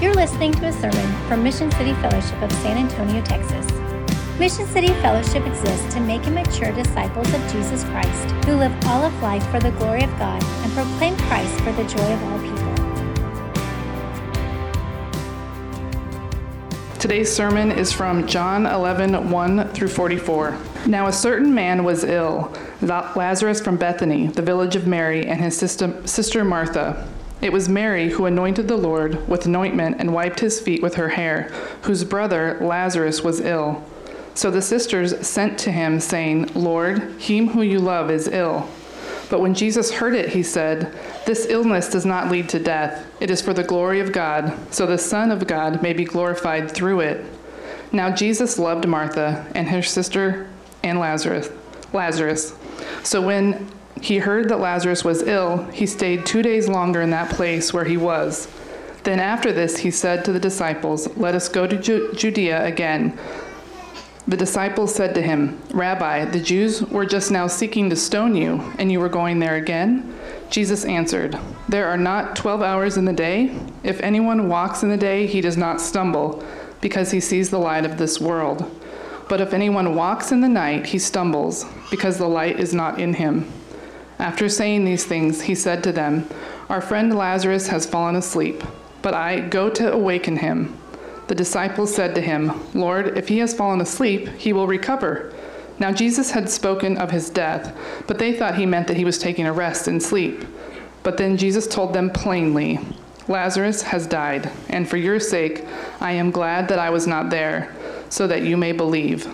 You're listening to a sermon from Mission City Fellowship of San Antonio, Texas. Mission City Fellowship exists to make and mature disciples of Jesus Christ who live all of life for the glory of God and proclaim Christ for the joy of all people. Today's sermon is from John 11, 1 through 44. Now a certain man was ill, Lazarus from Bethany, the village of Mary, and his sister, sister Martha. It was Mary who anointed the Lord with anointment and wiped his feet with her hair, whose brother Lazarus was ill. So the sisters sent to him, saying, Lord, him who you love is ill. But when Jesus heard it, he said, This illness does not lead to death. It is for the glory of God, so the Son of God may be glorified through it. Now Jesus loved Martha and her sister and Lazarus. Lazarus. So when he heard that Lazarus was ill, he stayed two days longer in that place where he was. Then after this, he said to the disciples, Let us go to Ju- Judea again. The disciples said to him, Rabbi, the Jews were just now seeking to stone you, and you were going there again? Jesus answered, There are not twelve hours in the day. If anyone walks in the day, he does not stumble, because he sees the light of this world. But if anyone walks in the night, he stumbles, because the light is not in him. After saying these things, he said to them, Our friend Lazarus has fallen asleep, but I go to awaken him. The disciples said to him, Lord, if he has fallen asleep, he will recover. Now Jesus had spoken of his death, but they thought he meant that he was taking a rest and sleep. But then Jesus told them plainly, Lazarus has died, and for your sake I am glad that I was not there, so that you may believe.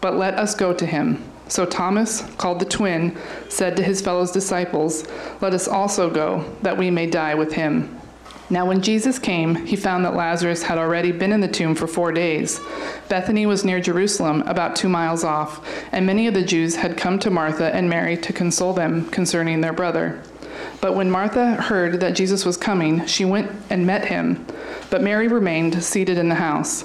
But let us go to him. So Thomas, called the twin, said to his fellow disciples, Let us also go, that we may die with him. Now, when Jesus came, he found that Lazarus had already been in the tomb for four days. Bethany was near Jerusalem, about two miles off, and many of the Jews had come to Martha and Mary to console them concerning their brother. But when Martha heard that Jesus was coming, she went and met him, but Mary remained seated in the house.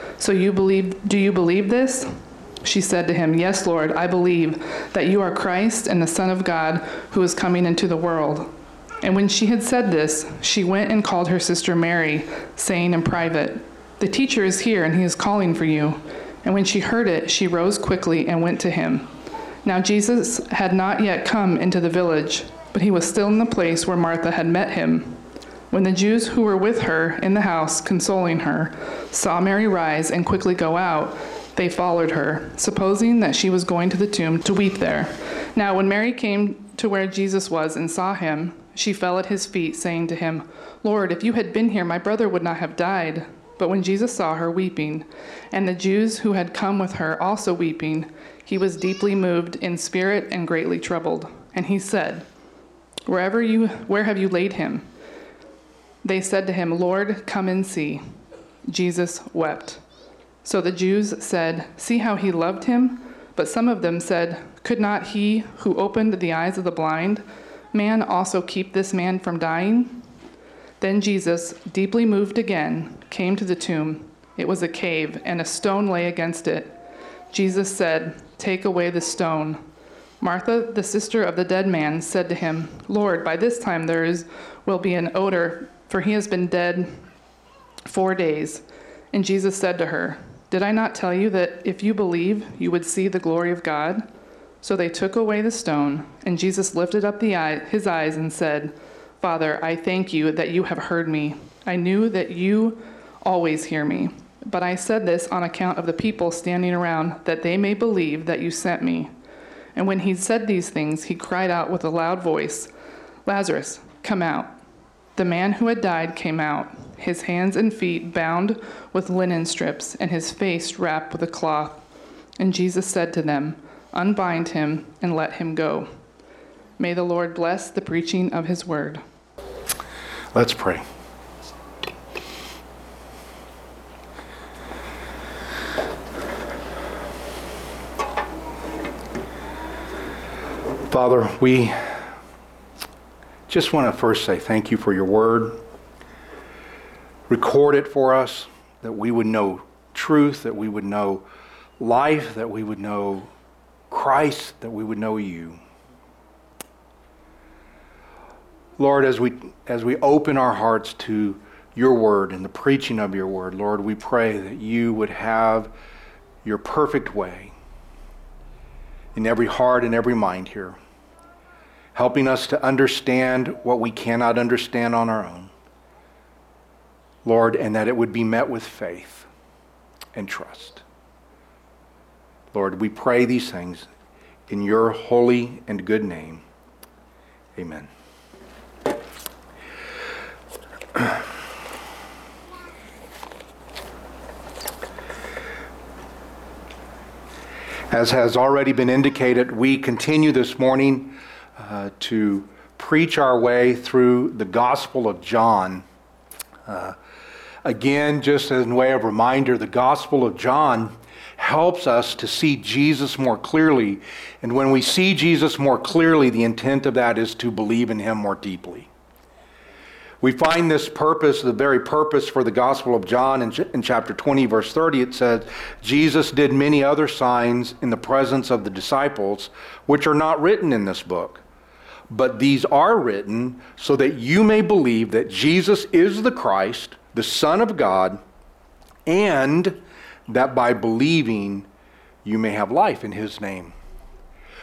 So you believe, do you believe this? She said to him, Yes, Lord, I believe that you are Christ and the Son of God who is coming into the world. And when she had said this, she went and called her sister Mary, saying in private, The teacher is here, and he is calling for you. And when she heard it, she rose quickly and went to him. Now Jesus had not yet come into the village, but he was still in the place where Martha had met him. When the Jews who were with her in the house, consoling her, saw Mary rise and quickly go out, they followed her, supposing that she was going to the tomb to weep there. Now, when Mary came to where Jesus was and saw him, she fell at his feet, saying to him, Lord, if you had been here, my brother would not have died. But when Jesus saw her weeping, and the Jews who had come with her also weeping, he was deeply moved in spirit and greatly troubled. And he said, Wherever you where have you laid him? They said to him, Lord, come and see. Jesus wept. So the Jews said, See how he loved him? But some of them said, Could not he who opened the eyes of the blind man also keep this man from dying? Then Jesus, deeply moved again, came to the tomb. It was a cave, and a stone lay against it. Jesus said, Take away the stone. Martha, the sister of the dead man, said to him, Lord, by this time there is, will be an odor for he has been dead four days. And Jesus said to her, Did I not tell you that if you believe, you would see the glory of God? So they took away the stone, and Jesus lifted up eye, his eyes and said, Father, I thank you that you have heard me. I knew that you always hear me. But I said this on account of the people standing around, that they may believe that you sent me. And when he said these things, he cried out with a loud voice, Lazarus, come out. The man who had died came out, his hands and feet bound with linen strips, and his face wrapped with a cloth. And Jesus said to them, Unbind him and let him go. May the Lord bless the preaching of his word. Let's pray. Father, we just want to first say thank you for your word. Record it for us that we would know truth, that we would know life, that we would know Christ, that we would know you. Lord, as we, as we open our hearts to your word and the preaching of your word, Lord, we pray that you would have your perfect way in every heart and every mind here, helping us to understand what we cannot understand on our own. Lord, and that it would be met with faith and trust. Lord, we pray these things in your holy and good name. Amen. As has already been indicated, we continue this morning uh, to preach our way through the Gospel of John. Uh, again, just as a way of reminder, the Gospel of John helps us to see Jesus more clearly. And when we see Jesus more clearly, the intent of that is to believe in him more deeply. We find this purpose, the very purpose for the Gospel of John in, in, chapter 20, verse 30. It says, Jesus did many other signs in the presence of the disciples, which are not written in this book. But these are written so that you may believe that Jesus is the Christ, the Son of God, and that by believing you may have life in his name.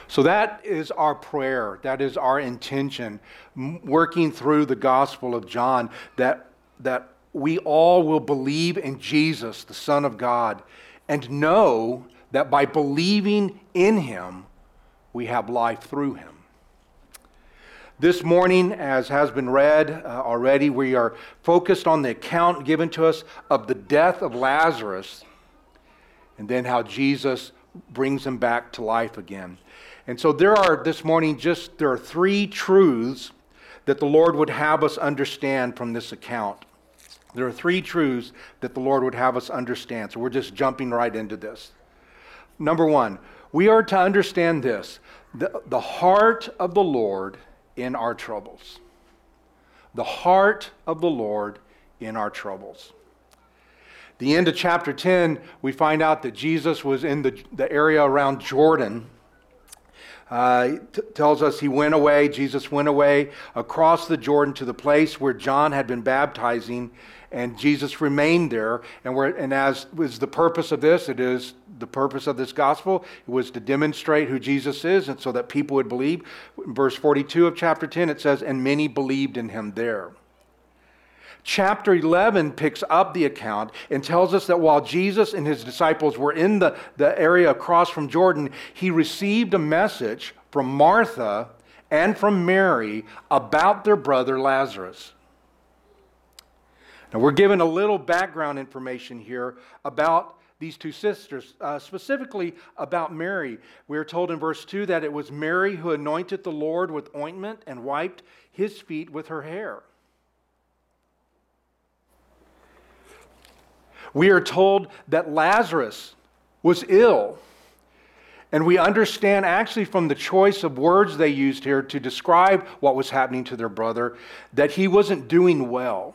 So that is our prayer. That is our intention, working through the Gospel of John, that, that we all will believe in Jesus, the Son of God, and know that by believing in him, we have life through him. This morning, as has been read uh, already, we are focused on the account given to us of the death of Lazarus and then how Jesus brings him back to life again. And so there are this morning just there are three truths that the Lord would have us understand from this account. There are three truths that the Lord would have us understand. So we're just jumping right into this. Number one, we are to understand this the, the heart of the Lord in our troubles. The heart of the Lord in our troubles. The end of chapter 10, we find out that Jesus was in the, the area around Jordan. Uh, t- tells us he went away, Jesus went away across the Jordan to the place where John had been baptizing, and Jesus remained there. And, and as was the purpose of this, it is the purpose of this gospel, it was to demonstrate who Jesus is, and so that people would believe. In verse 42 of chapter 10, it says, And many believed in him there. Chapter 11 picks up the account and tells us that while Jesus and his disciples were in the, the area across from Jordan, he received a message from Martha and from Mary about their brother Lazarus. Now, we're given a little background information here about these two sisters, uh, specifically about Mary. We are told in verse 2 that it was Mary who anointed the Lord with ointment and wiped his feet with her hair. We are told that Lazarus was ill. And we understand actually from the choice of words they used here to describe what was happening to their brother that he wasn't doing well.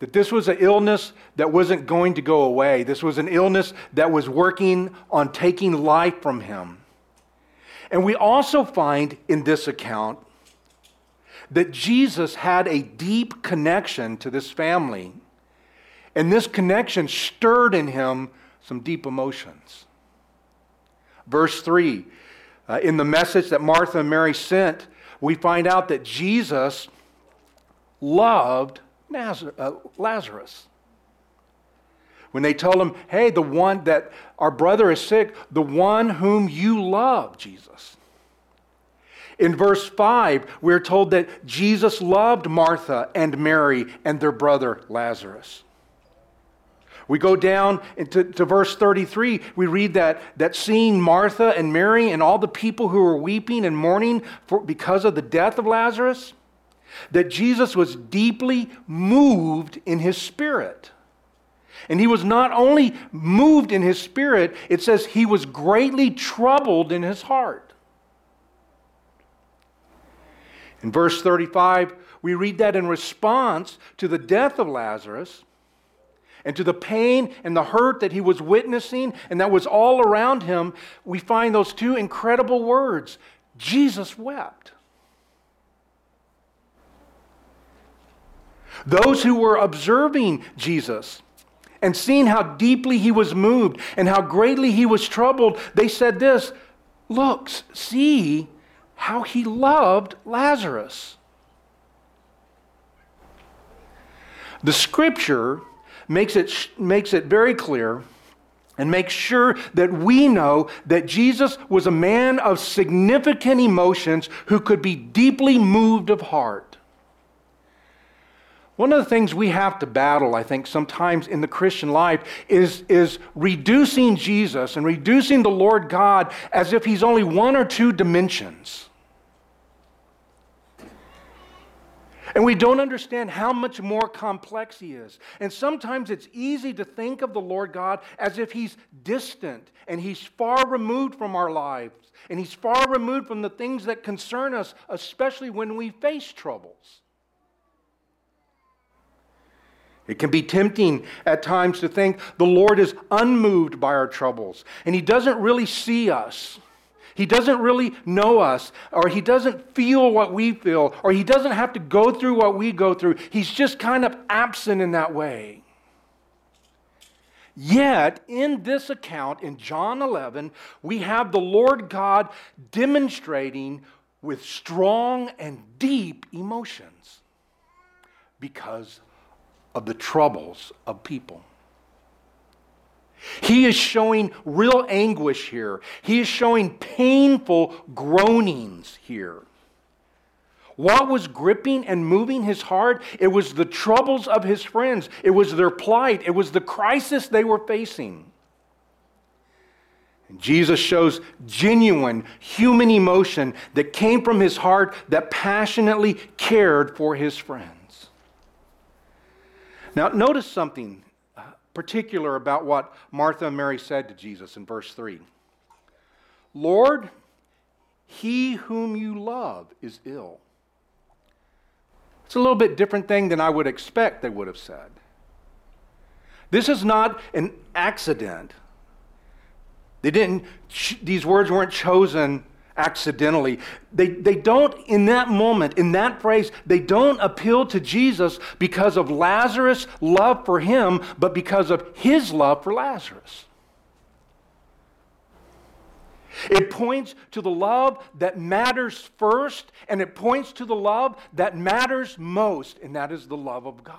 That this was an illness that wasn't going to go away. This was an illness that was working on taking life from him. And we also find in this account that Jesus had a deep connection to this family. And this connection stirred in him some deep emotions. Verse 3 uh, in the message that Martha and Mary sent, we find out that Jesus loved uh, Lazarus. When they told him, hey, the one that our brother is sick, the one whom you love, Jesus. In verse 5, we're told that Jesus loved Martha and Mary and their brother Lazarus. We go down into to verse 33. We read that, that seeing Martha and Mary and all the people who were weeping and mourning for, because of the death of Lazarus, that Jesus was deeply moved in his spirit. And he was not only moved in his spirit, it says he was greatly troubled in his heart. In verse 35, we read that in response to the death of Lazarus and to the pain and the hurt that he was witnessing and that was all around him, we find those two incredible words Jesus wept. Those who were observing Jesus and seeing how deeply he was moved and how greatly he was troubled, they said this Look, see how he loved Lazarus. The scripture makes it, makes it very clear and makes sure that we know that Jesus was a man of significant emotions who could be deeply moved of heart. One of the things we have to battle, I think, sometimes in the Christian life is, is reducing Jesus and reducing the Lord God as if he's only one or two dimensions. And we don't understand how much more complex he is. And sometimes it's easy to think of the Lord God as if he's distant and he's far removed from our lives and he's far removed from the things that concern us, especially when we face troubles. It can be tempting at times to think the Lord is unmoved by our troubles and He doesn't really see us. He doesn't really know us, or He doesn't feel what we feel, or He doesn't have to go through what we go through. He's just kind of absent in that way. Yet, in this account in John 11, we have the Lord God demonstrating with strong and deep emotions because of the troubles of people. He is showing real anguish here. He is showing painful groanings here. What was gripping and moving his heart? It was the troubles of his friends, it was their plight, it was the crisis they were facing. And Jesus shows genuine human emotion that came from his heart that passionately cared for his friends. Now, notice something uh, particular about what Martha and Mary said to Jesus in verse 3 Lord, he whom you love is ill. It's a little bit different thing than I would expect they would have said. This is not an accident. They didn't, these words weren't chosen accidentally. They, they don't, in that moment, in that phrase, they don't appeal to Jesus because of Lazarus' love for him, but because of his love for Lazarus. It points to the love that matters first, and it points to the love that matters most, and that is the love of God.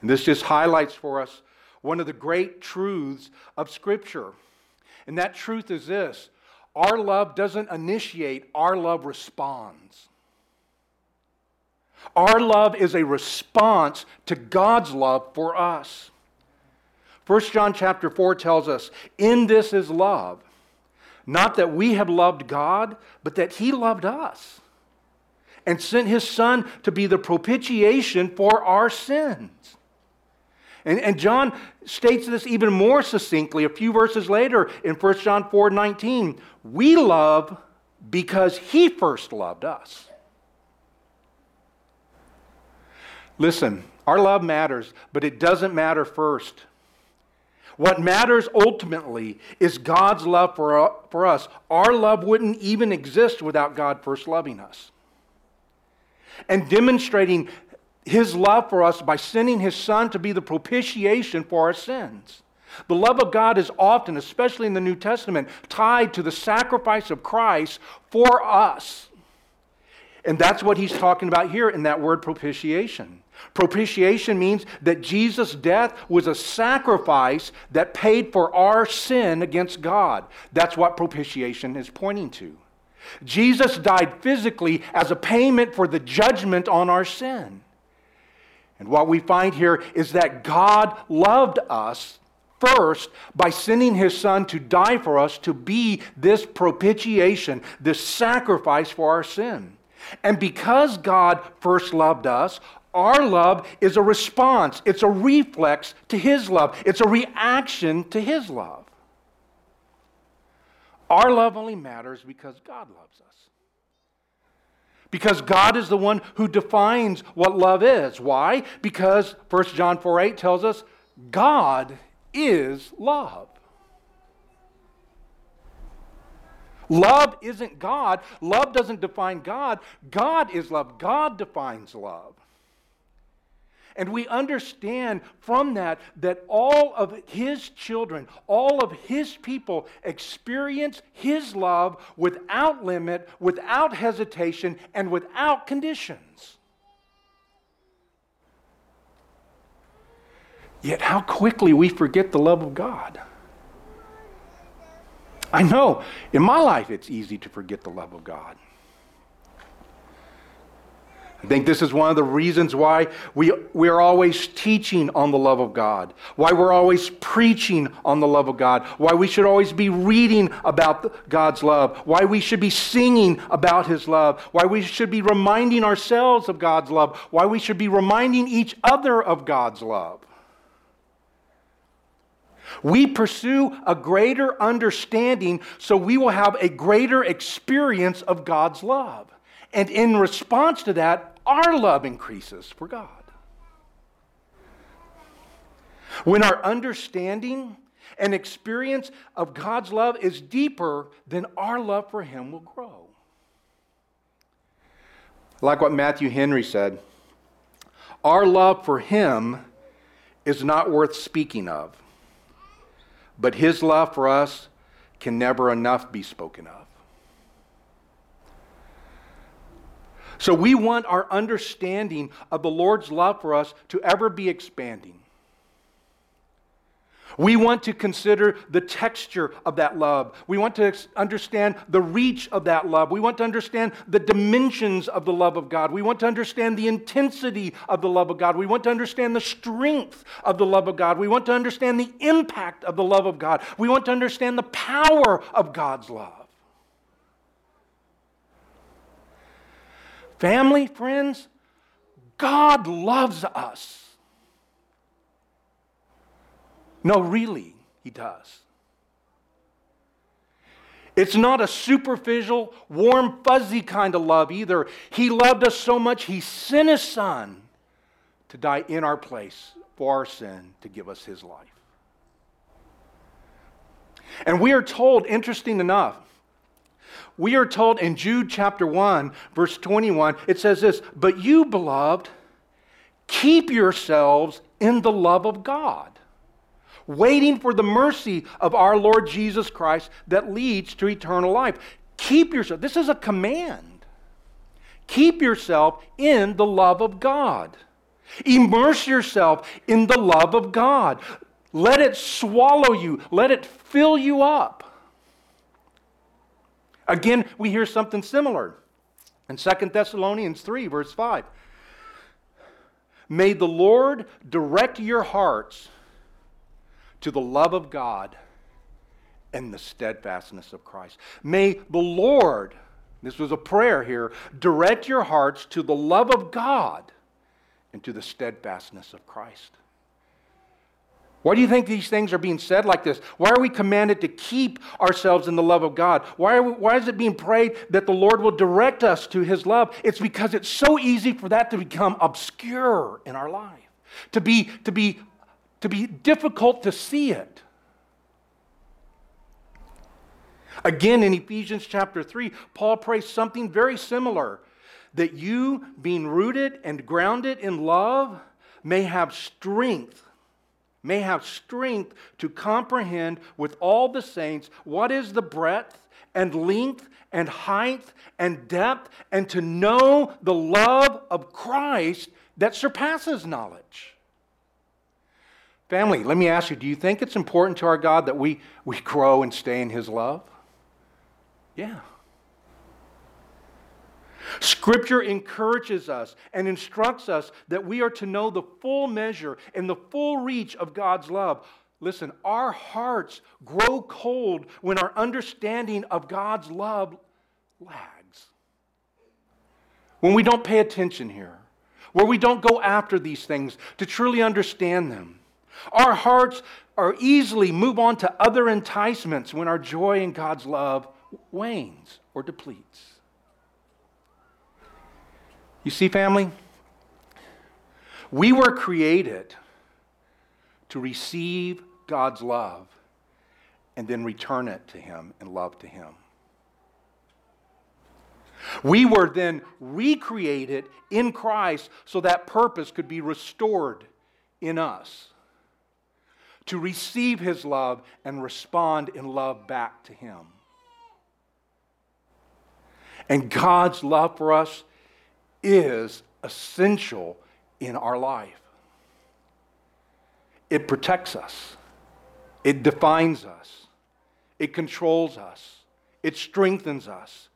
And this just highlights for us one of the great truths of Scripture. And that truth is this our love doesn't initiate, our love responds. Our love is a response to God's love for us. 1 John chapter 4 tells us, In this is love, not that we have loved God, but that He loved us and sent His Son to be the propitiation for our sins. And, and John states this even more succinctly a few verses later in 1 John 4 19. We love because he first loved us. Listen, our love matters, but it doesn't matter first. What matters ultimately is God's love for, uh, for us. Our love wouldn't even exist without God first loving us. And demonstrating his love for us by sending his son to be the propitiation for our sins. The love of God is often, especially in the New Testament, tied to the sacrifice of Christ for us. And that's what he's talking about here in that word propitiation. Propitiation means that Jesus' death was a sacrifice that paid for our sin against God. That's what propitiation is pointing to. Jesus died physically as a payment for the judgment on our sin. And what we find here is that God loved us first by sending his son to die for us to be this propitiation, this sacrifice for our sin. And because God first loved us, our love is a response, it's a reflex to his love, it's a reaction to his love. Our love only matters because God loves us. Because God is the one who defines what love is. Why? Because 1 John 4 8 tells us God is love. Love isn't God. Love doesn't define God. God is love. God defines love. And we understand from that that all of his children, all of his people experience his love without limit, without hesitation, and without conditions. Yet, how quickly we forget the love of God. I know in my life it's easy to forget the love of God. I think this is one of the reasons why we, we are always teaching on the love of God, why we're always preaching on the love of God, why we should always be reading about God's love, why we should be singing about His love, why we should be reminding ourselves of God's love, why we should be reminding each other of God's love. We pursue a greater understanding so we will have a greater experience of God's love. And in response to that, our love increases for God. When our understanding and experience of God's love is deeper, then our love for Him will grow. Like what Matthew Henry said, our love for Him is not worth speaking of, but His love for us can never enough be spoken of. So we want our understanding of the Lord's love for us to ever be expanding. We want to consider the texture of that love. We want to understand the reach of that love. We want to understand the dimensions of the love of God. We want to understand the intensity of the love of God. We want to understand the strength of the love of God. We want to understand the impact of the love of God. We want to understand the power of God's love. Family, friends, God loves us. No, really, He does. It's not a superficial, warm, fuzzy kind of love either. He loved us so much, He sent His Son to die in our place for our sin to give us His life. And we are told, interesting enough, we are told in Jude chapter 1, verse 21, it says this But you, beloved, keep yourselves in the love of God, waiting for the mercy of our Lord Jesus Christ that leads to eternal life. Keep yourself, this is a command. Keep yourself in the love of God. Immerse yourself in the love of God. Let it swallow you, let it fill you up. Again, we hear something similar in 2 Thessalonians 3, verse 5. May the Lord direct your hearts to the love of God and the steadfastness of Christ. May the Lord, this was a prayer here, direct your hearts to the love of God and to the steadfastness of Christ. Why do you think these things are being said like this? Why are we commanded to keep ourselves in the love of God? Why, we, why is it being prayed that the Lord will direct us to His love? It's because it's so easy for that to become obscure in our life, to be, to be, to be difficult to see it. Again, in Ephesians chapter 3, Paul prays something very similar that you, being rooted and grounded in love, may have strength may have strength to comprehend with all the saints what is the breadth and length and height and depth, and to know the love of Christ that surpasses knowledge. Family, let me ask you do you think it's important to our God that we, we grow and stay in His love? Yeah. Scripture encourages us and instructs us that we are to know the full measure and the full reach of God's love. Listen, our hearts grow cold when our understanding of God's love lags. When we don't pay attention here, where we don't go after these things to truly understand them. Our hearts are easily move on to other enticements when our joy in God's love wanes or depletes. You see, family? We were created to receive God's love and then return it to Him and love to Him. We were then recreated in Christ so that purpose could be restored in us to receive His love and respond in love back to Him. And God's love for us is essential in our life. It protects us, it defines us, it controls us, it strengthens us.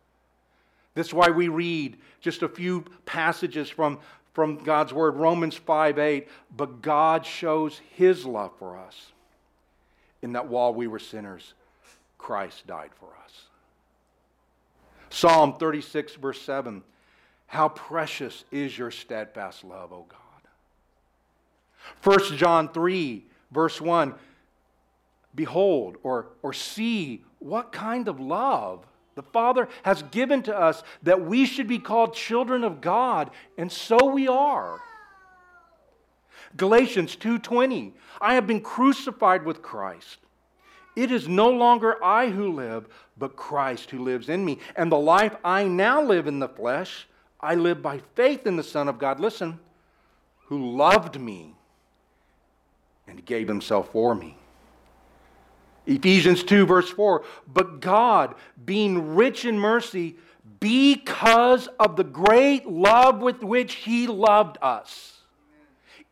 That's why we read just a few passages from, from God's Word Romans 5 8. But God shows His love for us in that while we were sinners, Christ died for us. Psalm 36, verse 7 How precious is your steadfast love, O God. 1 John 3, verse 1 Behold, or, or see what kind of love the Father has given to us that we should be called children of God, and so we are. Galatians 2:20 I have been crucified with Christ. It is no longer I who live, but Christ who lives in me. And the life I now live in the flesh, I live by faith in the Son of God. Listen, who loved me and gave himself for me. Ephesians 2, verse 4 But God, being rich in mercy, because of the great love with which he loved us,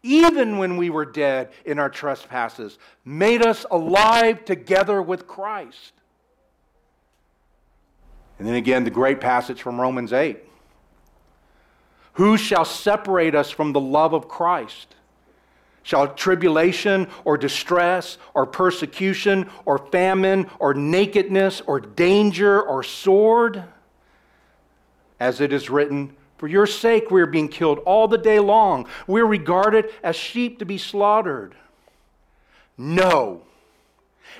even when we were dead in our trespasses, made us alive together with Christ. And then again, the great passage from Romans 8 Who shall separate us from the love of Christ? Shall tribulation or distress or persecution or famine or nakedness or danger or sword? As it is written, For your sake we are being killed all the day long. We are regarded as sheep to be slaughtered. No.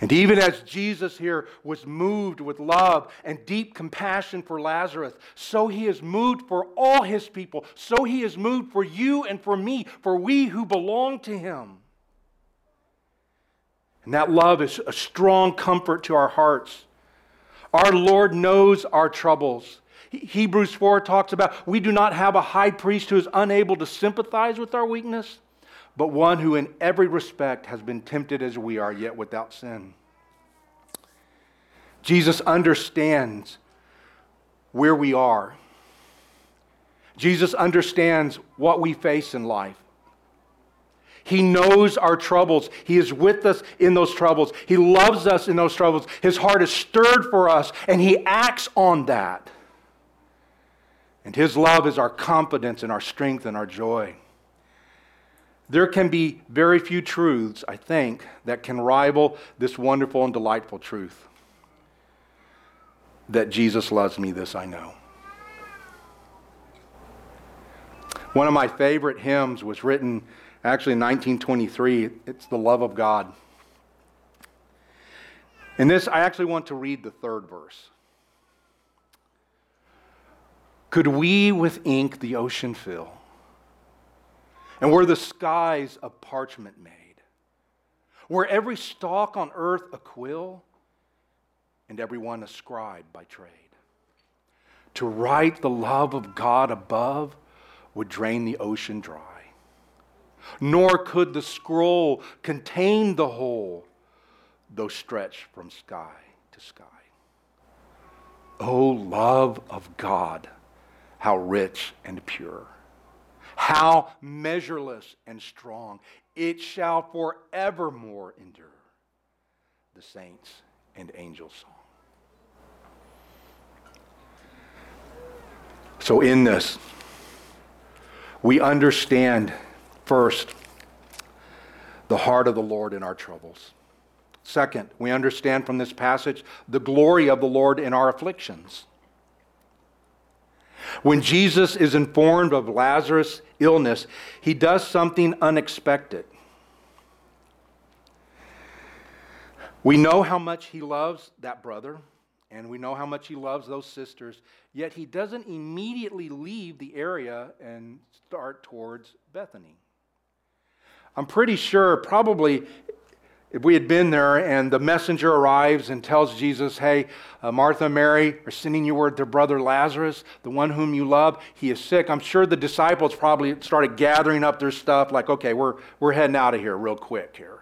And even as Jesus here was moved with love and deep compassion for Lazarus, so he is moved for all his people. So he is moved for you and for me, for we who belong to him. And that love is a strong comfort to our hearts. Our Lord knows our troubles. Hebrews 4 talks about we do not have a high priest who is unable to sympathize with our weakness but one who in every respect has been tempted as we are, yet without sin. Jesus understands where we are. Jesus understands what we face in life. He knows our troubles. He is with us in those troubles. He loves us in those troubles. His heart is stirred for us, and He acts on that. And His love is our confidence and our strength and our joy. There can be very few truths, I think, that can rival this wonderful and delightful truth that Jesus loves me, this I know. One of my favorite hymns was written actually in 1923. It's The Love of God. In this, I actually want to read the third verse. Could we with ink the ocean fill? And were the skies of parchment made? Were every stalk on earth a quill, and every one a scribe by trade? To write the love of God above would drain the ocean dry. Nor could the scroll contain the whole, though stretched from sky to sky. O oh, love of God, how rich and pure! How measureless and strong. It shall forevermore endure. The saints and angels' song. So, in this, we understand first the heart of the Lord in our troubles. Second, we understand from this passage the glory of the Lord in our afflictions. When Jesus is informed of Lazarus' illness, he does something unexpected. We know how much he loves that brother, and we know how much he loves those sisters, yet he doesn't immediately leave the area and start towards Bethany. I'm pretty sure, probably, we had been there and the messenger arrives and tells Jesus, Hey, uh, Martha and Mary are sending you word their brother Lazarus, the one whom you love, he is sick. I'm sure the disciples probably started gathering up their stuff, like, Okay, we're, we're heading out of here real quick here.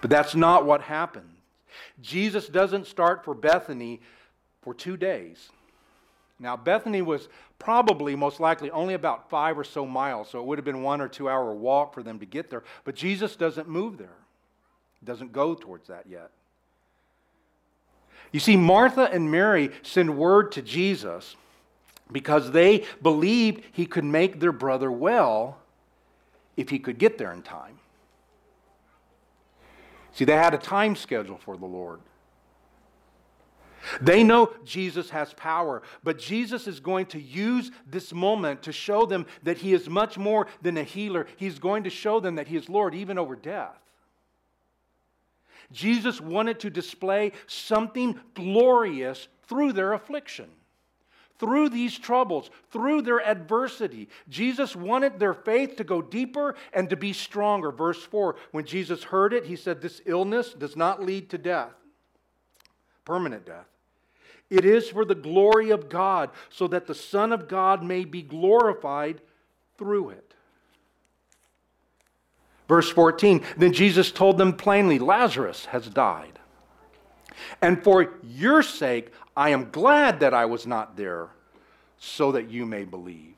But that's not what happened. Jesus doesn't start for Bethany for two days. Now, Bethany was probably, most likely, only about five or so miles, so it would have been one or two hour walk for them to get there. But Jesus doesn't move there, doesn't go towards that yet. You see, Martha and Mary send word to Jesus because they believed he could make their brother well if he could get there in time. See, they had a time schedule for the Lord. They know Jesus has power, but Jesus is going to use this moment to show them that he is much more than a healer. He's going to show them that he is Lord even over death. Jesus wanted to display something glorious through their affliction, through these troubles, through their adversity. Jesus wanted their faith to go deeper and to be stronger. Verse 4 when Jesus heard it, he said, This illness does not lead to death, permanent death. It is for the glory of God, so that the Son of God may be glorified through it. Verse 14 Then Jesus told them plainly, Lazarus has died. And for your sake, I am glad that I was not there, so that you may believe.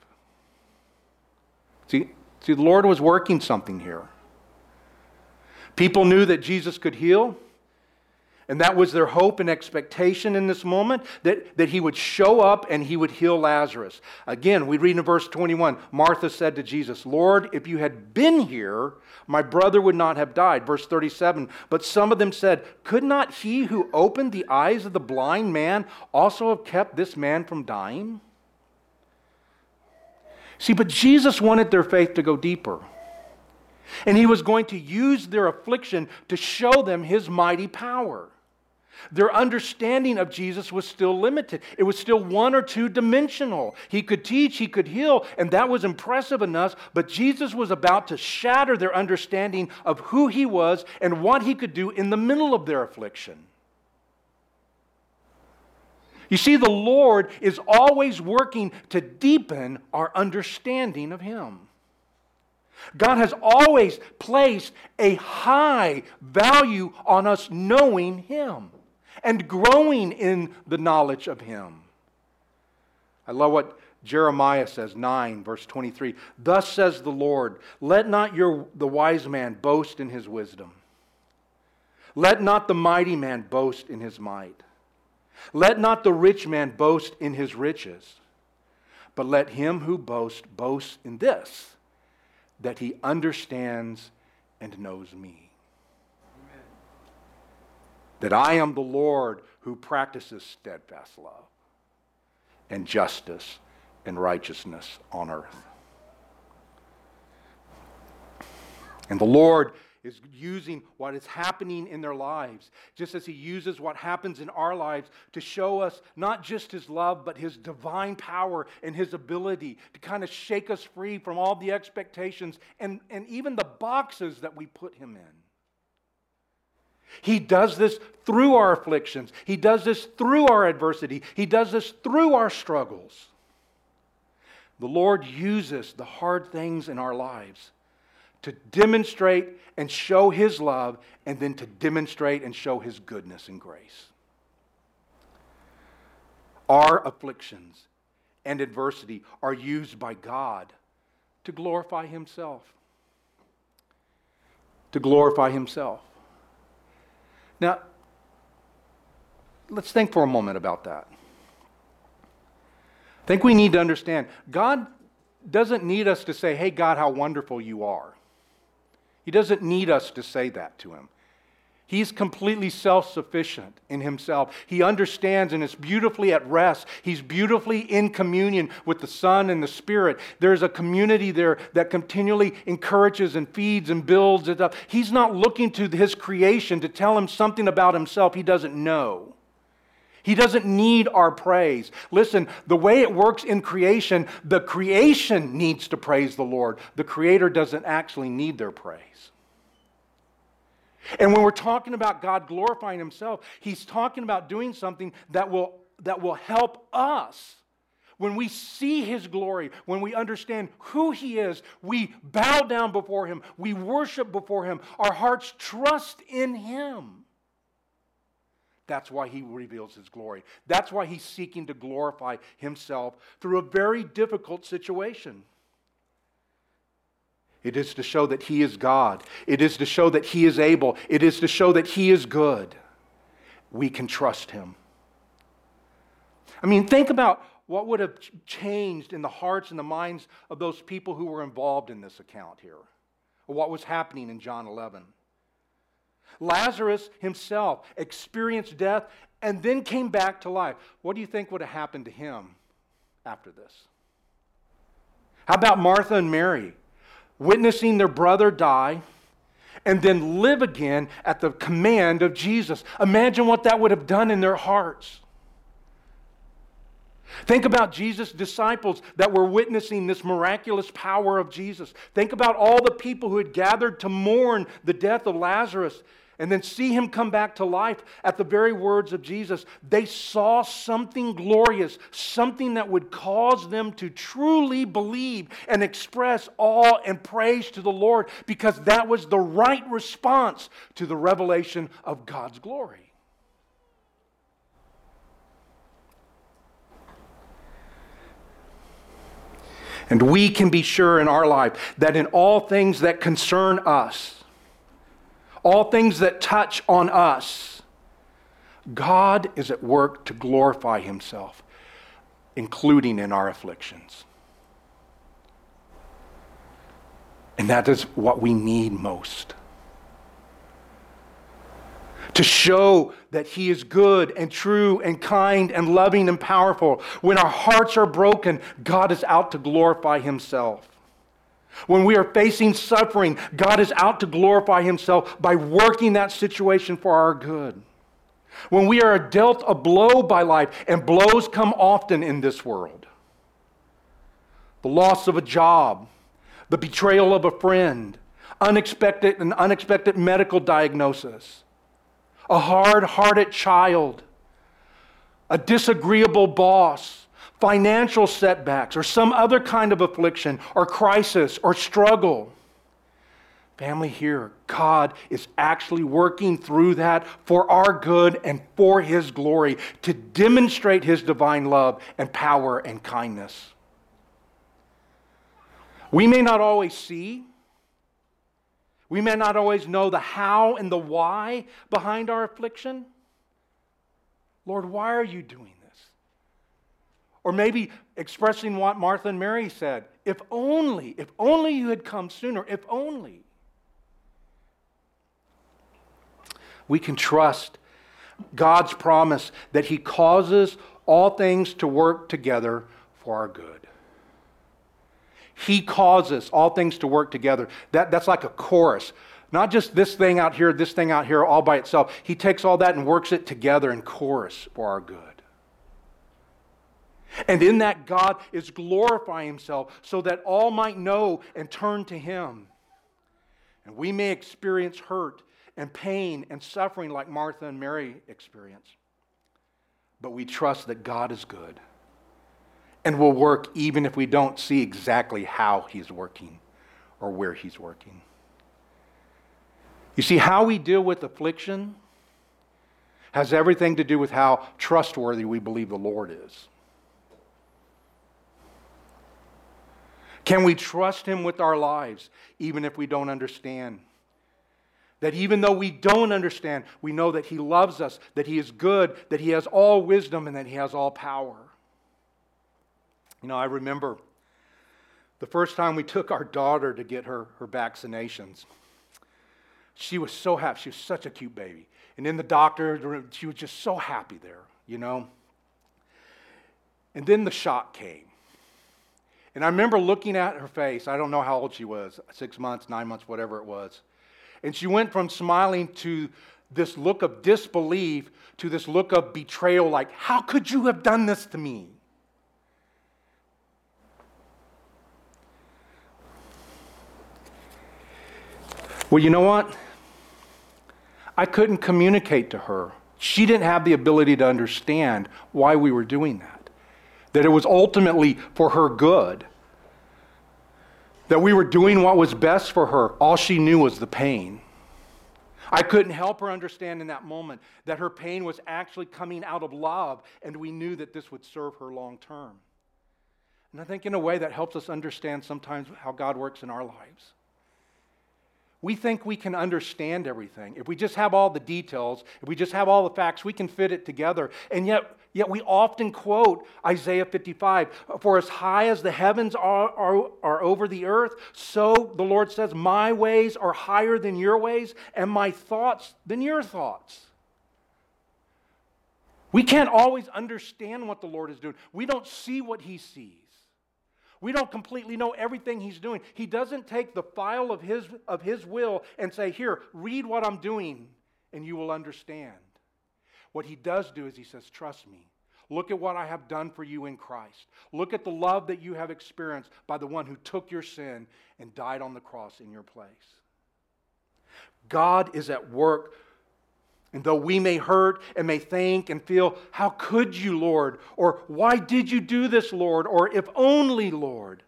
See, see the Lord was working something here. People knew that Jesus could heal. And that was their hope and expectation in this moment that, that he would show up and he would heal Lazarus. Again, we read in verse 21 Martha said to Jesus, Lord, if you had been here, my brother would not have died. Verse 37 But some of them said, Could not he who opened the eyes of the blind man also have kept this man from dying? See, but Jesus wanted their faith to go deeper. And he was going to use their affliction to show them his mighty power. Their understanding of Jesus was still limited. It was still one or two dimensional. He could teach, he could heal, and that was impressive enough, but Jesus was about to shatter their understanding of who he was and what he could do in the middle of their affliction. You see, the Lord is always working to deepen our understanding of him. God has always placed a high value on us knowing Him and growing in the knowledge of Him. I love what Jeremiah says, 9, verse 23. Thus says the Lord, let not your, the wise man boast in his wisdom. Let not the mighty man boast in his might. Let not the rich man boast in his riches. But let him who boasts boast in this, that he understands and knows me that I am the Lord who practices steadfast love and justice and righteousness on earth. And the Lord is using what is happening in their lives, just as He uses what happens in our lives to show us not just His love, but His divine power and His ability to kind of shake us free from all the expectations and, and even the boxes that we put Him in. He does this through our afflictions. He does this through our adversity. He does this through our struggles. The Lord uses the hard things in our lives to demonstrate and show His love, and then to demonstrate and show His goodness and grace. Our afflictions and adversity are used by God to glorify Himself. To glorify Himself. Now, let's think for a moment about that. I think we need to understand God doesn't need us to say, Hey, God, how wonderful you are. He doesn't need us to say that to him. He's completely self sufficient in himself. He understands and is beautifully at rest. He's beautifully in communion with the Son and the Spirit. There's a community there that continually encourages and feeds and builds it up. He's not looking to his creation to tell him something about himself he doesn't know. He doesn't need our praise. Listen, the way it works in creation, the creation needs to praise the Lord. The Creator doesn't actually need their praise. And when we're talking about God glorifying Himself, He's talking about doing something that will, that will help us. When we see His glory, when we understand who He is, we bow down before Him, we worship before Him, our hearts trust in Him. That's why He reveals His glory. That's why He's seeking to glorify Himself through a very difficult situation. It is to show that He is God. It is to show that He is able. It is to show that He is good. We can trust Him. I mean, think about what would have changed in the hearts and the minds of those people who were involved in this account here, or what was happening in John 11. Lazarus himself experienced death and then came back to life. What do you think would have happened to him after this? How about Martha and Mary? Witnessing their brother die, and then live again at the command of Jesus. Imagine what that would have done in their hearts. Think about Jesus' disciples that were witnessing this miraculous power of Jesus. Think about all the people who had gathered to mourn the death of Lazarus and then see him come back to life at the very words of Jesus, they saw something glorious, something that would cause them to truly believe and express awe and praise to the Lord because that was the right response to the revelation of God's glory. And we can be sure in our life that in all things that concern us, all things that touch on us, God is at work to glorify Himself, including in our afflictions. And that is what we need most. To show that He is good and true and kind and loving and powerful. When our hearts are broken, God is out to glorify Himself. When we are facing suffering, God is out to glorify Himself by working that situation for our good. When we are dealt a blow by life, and blows come often in this world the loss of a job, the betrayal of a friend, unexpected and unexpected medical diagnosis, a hard hearted child, a disagreeable boss financial setbacks, or some other kind of affliction, or crisis, or struggle. Family, here, God is actually working through that for our good and for His glory to demonstrate His divine love and power and kindness. We may not always see, we may not always know the how and the why behind our affliction. Lord, why are you doing or maybe expressing what Martha and Mary said if only, if only you had come sooner, if only. We can trust God's promise that He causes all things to work together for our good. He causes all things to work together. That, that's like a chorus. Not just this thing out here, this thing out here, all by itself. He takes all that and works it together in chorus for our good. And in that, God is glorifying himself so that all might know and turn to him. And we may experience hurt and pain and suffering like Martha and Mary experienced. But we trust that God is good and will work even if we don't see exactly how he's working or where he's working. You see, how we deal with affliction has everything to do with how trustworthy we believe the Lord is. Can we trust Him with our lives, even if we don't understand? That even though we don't understand, we know that He loves us, that He is good, that He has all wisdom, and that He has all power. You know, I remember the first time we took our daughter to get her, her vaccinations, she was so happy. She was such a cute baby. And in the doctor, she was just so happy there, you know. And then the shock came. And I remember looking at her face. I don't know how old she was six months, nine months, whatever it was. And she went from smiling to this look of disbelief to this look of betrayal like, How could you have done this to me? Well, you know what? I couldn't communicate to her. She didn't have the ability to understand why we were doing that. That it was ultimately for her good. That we were doing what was best for her. All she knew was the pain. I couldn't help her understand in that moment that her pain was actually coming out of love, and we knew that this would serve her long term. And I think, in a way, that helps us understand sometimes how God works in our lives. We think we can understand everything. If we just have all the details, if we just have all the facts, we can fit it together. And yet, yet we often quote Isaiah 55 For as high as the heavens are, are, are over the earth, so the Lord says, My ways are higher than your ways, and my thoughts than your thoughts. We can't always understand what the Lord is doing, we don't see what He sees. We don't completely know everything he's doing. He doesn't take the file of his, of his will and say, Here, read what I'm doing, and you will understand. What he does do is he says, Trust me. Look at what I have done for you in Christ. Look at the love that you have experienced by the one who took your sin and died on the cross in your place. God is at work and though we may hurt and may think and feel, How could you, Lord? Or Why did you do this, Lord? Or If only, Lord.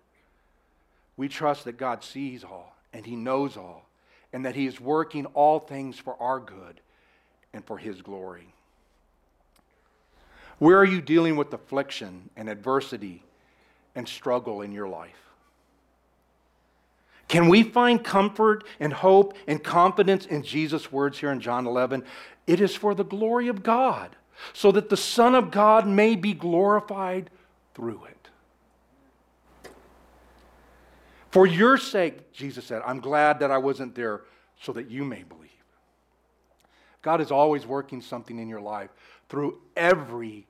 We trust that God sees all and He knows all and that He is working all things for our good and for His glory. Where are you dealing with affliction and adversity and struggle in your life? Can we find comfort and hope and confidence in Jesus' words here in John 11? It is for the glory of God, so that the Son of God may be glorified through it. For your sake, Jesus said, I'm glad that I wasn't there so that you may believe. God is always working something in your life through everything.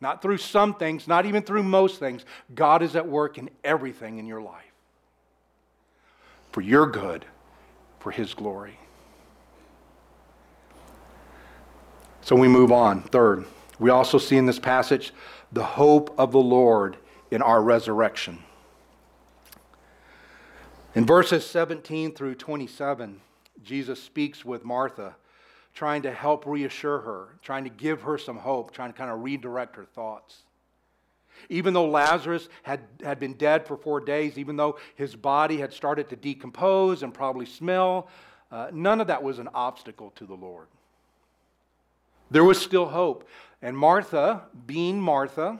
Not through some things, not even through most things. God is at work in everything in your life for your good, for His glory. So we move on. Third, we also see in this passage the hope of the Lord in our resurrection. In verses 17 through 27, Jesus speaks with Martha, trying to help reassure her, trying to give her some hope, trying to kind of redirect her thoughts. Even though Lazarus had, had been dead for four days, even though his body had started to decompose and probably smell, uh, none of that was an obstacle to the Lord. There was still hope. And Martha, being Martha,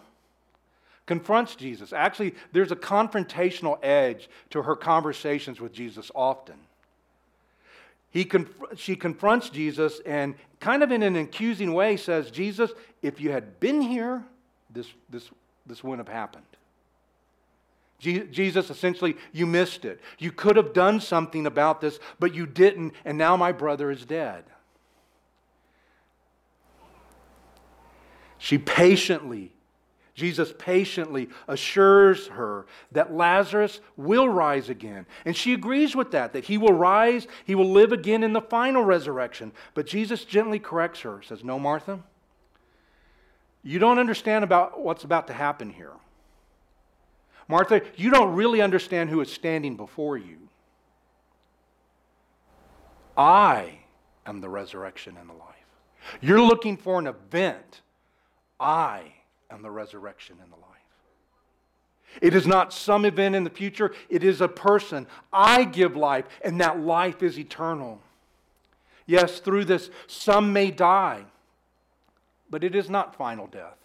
confronts Jesus. Actually, there's a confrontational edge to her conversations with Jesus often. He conf- she confronts Jesus and, kind of in an accusing way, says, Jesus, if you had been here, this, this this wouldn't have happened. Jesus, essentially, you missed it. You could have done something about this, but you didn't, and now my brother is dead. She patiently, Jesus patiently assures her that Lazarus will rise again. And she agrees with that, that he will rise, he will live again in the final resurrection. But Jesus gently corrects her, says, No, Martha. You don't understand about what's about to happen here. Martha, you don't really understand who is standing before you. I am the resurrection and the life. You're looking for an event. I am the resurrection and the life. It is not some event in the future, it is a person. I give life, and that life is eternal. Yes, through this, some may die but it is not final death.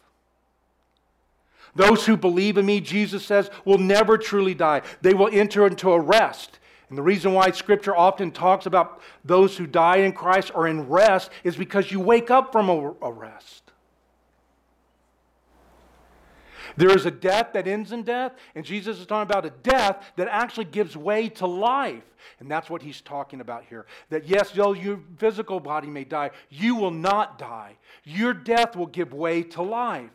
Those who believe in me, Jesus says, will never truly die. They will enter into a rest. And the reason why Scripture often talks about those who die in Christ are in rest is because you wake up from a rest. There is a death that ends in death, and Jesus is talking about a death that actually gives way to life. And that's what he's talking about here. That yes, though your physical body may die, you will not die. Your death will give way to life.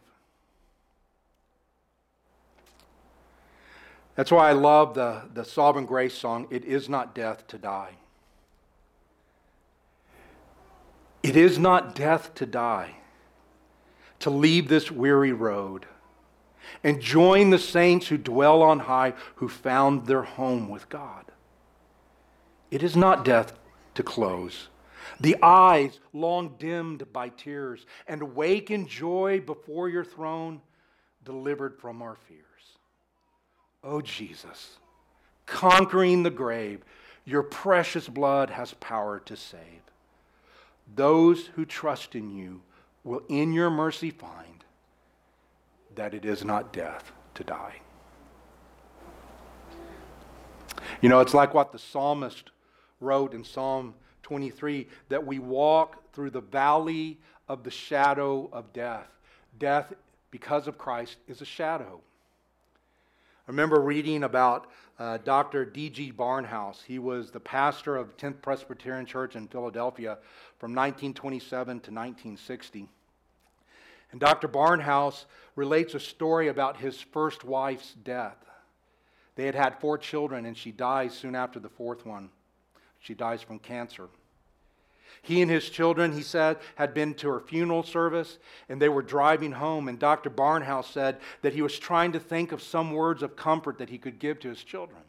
That's why I love the, the Sovereign Grace song, It Is Not Death to Die. It is not death to die, to leave this weary road and join the saints who dwell on high, who found their home with God. It is not death to close. The eyes long dimmed by tears, and wake in joy before your throne, delivered from our fears. O oh, Jesus, conquering the grave, your precious blood has power to save. Those who trust in you will in your mercy find that it is not death to die. You know, it's like what the psalmist wrote in Psalm 23 that we walk through the valley of the shadow of death. Death, because of Christ, is a shadow. I remember reading about uh, Dr. D.G. Barnhouse. He was the pastor of 10th Presbyterian Church in Philadelphia from 1927 to 1960. And Dr. Barnhouse relates a story about his first wife's death. They had had four children, and she dies soon after the fourth one. She dies from cancer. He and his children, he said, had been to her funeral service and they were driving home. And Dr. Barnhouse said that he was trying to think of some words of comfort that he could give to his children.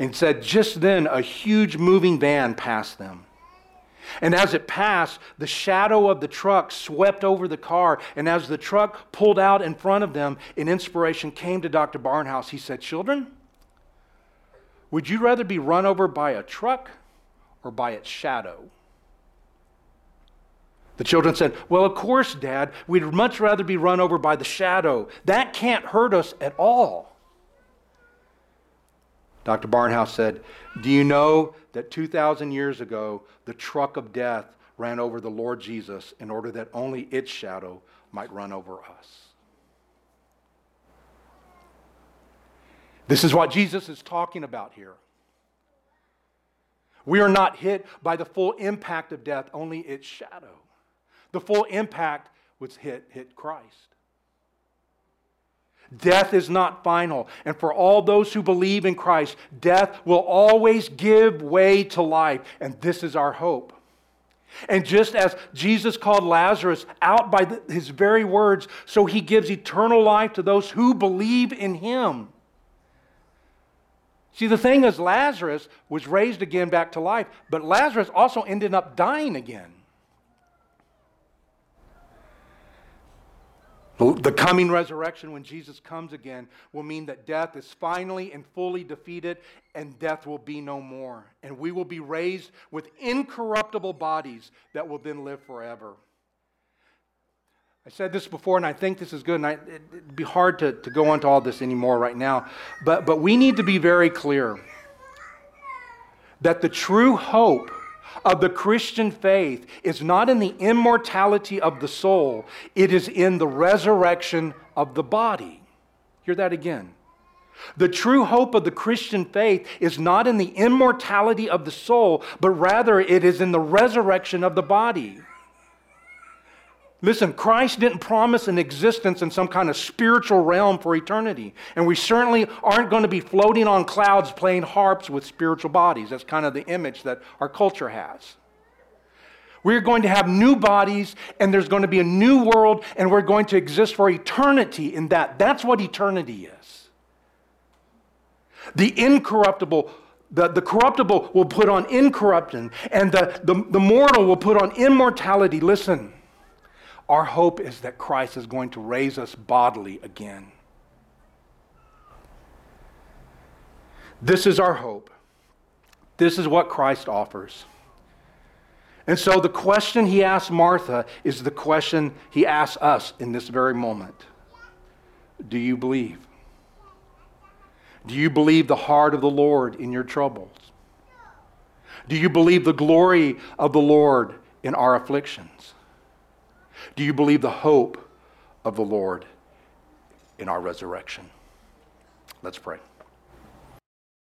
And said, just then, a huge moving van passed them. And as it passed, the shadow of the truck swept over the car. And as the truck pulled out in front of them, an inspiration came to Dr. Barnhouse. He said, Children, would you rather be run over by a truck or by its shadow? The children said, Well, of course, Dad, we'd much rather be run over by the shadow. That can't hurt us at all. Dr. Barnhouse said, Do you know that 2,000 years ago, the truck of death ran over the Lord Jesus in order that only its shadow might run over us? This is what Jesus is talking about here. We are not hit by the full impact of death, only its shadow. The full impact was hit, hit Christ. Death is not final. And for all those who believe in Christ, death will always give way to life. And this is our hope. And just as Jesus called Lazarus out by the, his very words, so he gives eternal life to those who believe in him. See, the thing is, Lazarus was raised again back to life, but Lazarus also ended up dying again. The coming resurrection, when Jesus comes again, will mean that death is finally and fully defeated and death will be no more. And we will be raised with incorruptible bodies that will then live forever. I said this before, and I think this is good, and I, it'd be hard to, to go into all this anymore right now. But, but we need to be very clear that the true hope of the Christian faith is not in the immortality of the soul, it is in the resurrection of the body. Hear that again. The true hope of the Christian faith is not in the immortality of the soul, but rather it is in the resurrection of the body. Listen, Christ didn't promise an existence in some kind of spiritual realm for eternity. And we certainly aren't going to be floating on clouds playing harps with spiritual bodies. That's kind of the image that our culture has. We're going to have new bodies, and there's going to be a new world, and we're going to exist for eternity in that. That's what eternity is. The incorruptible the, the corruptible will put on incorruption, and the, the, the mortal will put on immortality. Listen, our hope is that Christ is going to raise us bodily again. This is our hope. This is what Christ offers. And so the question he asked Martha is the question he asks us in this very moment Do you believe? Do you believe the heart of the Lord in your troubles? Do you believe the glory of the Lord in our afflictions? Do you believe the hope of the Lord in our resurrection? Let's pray.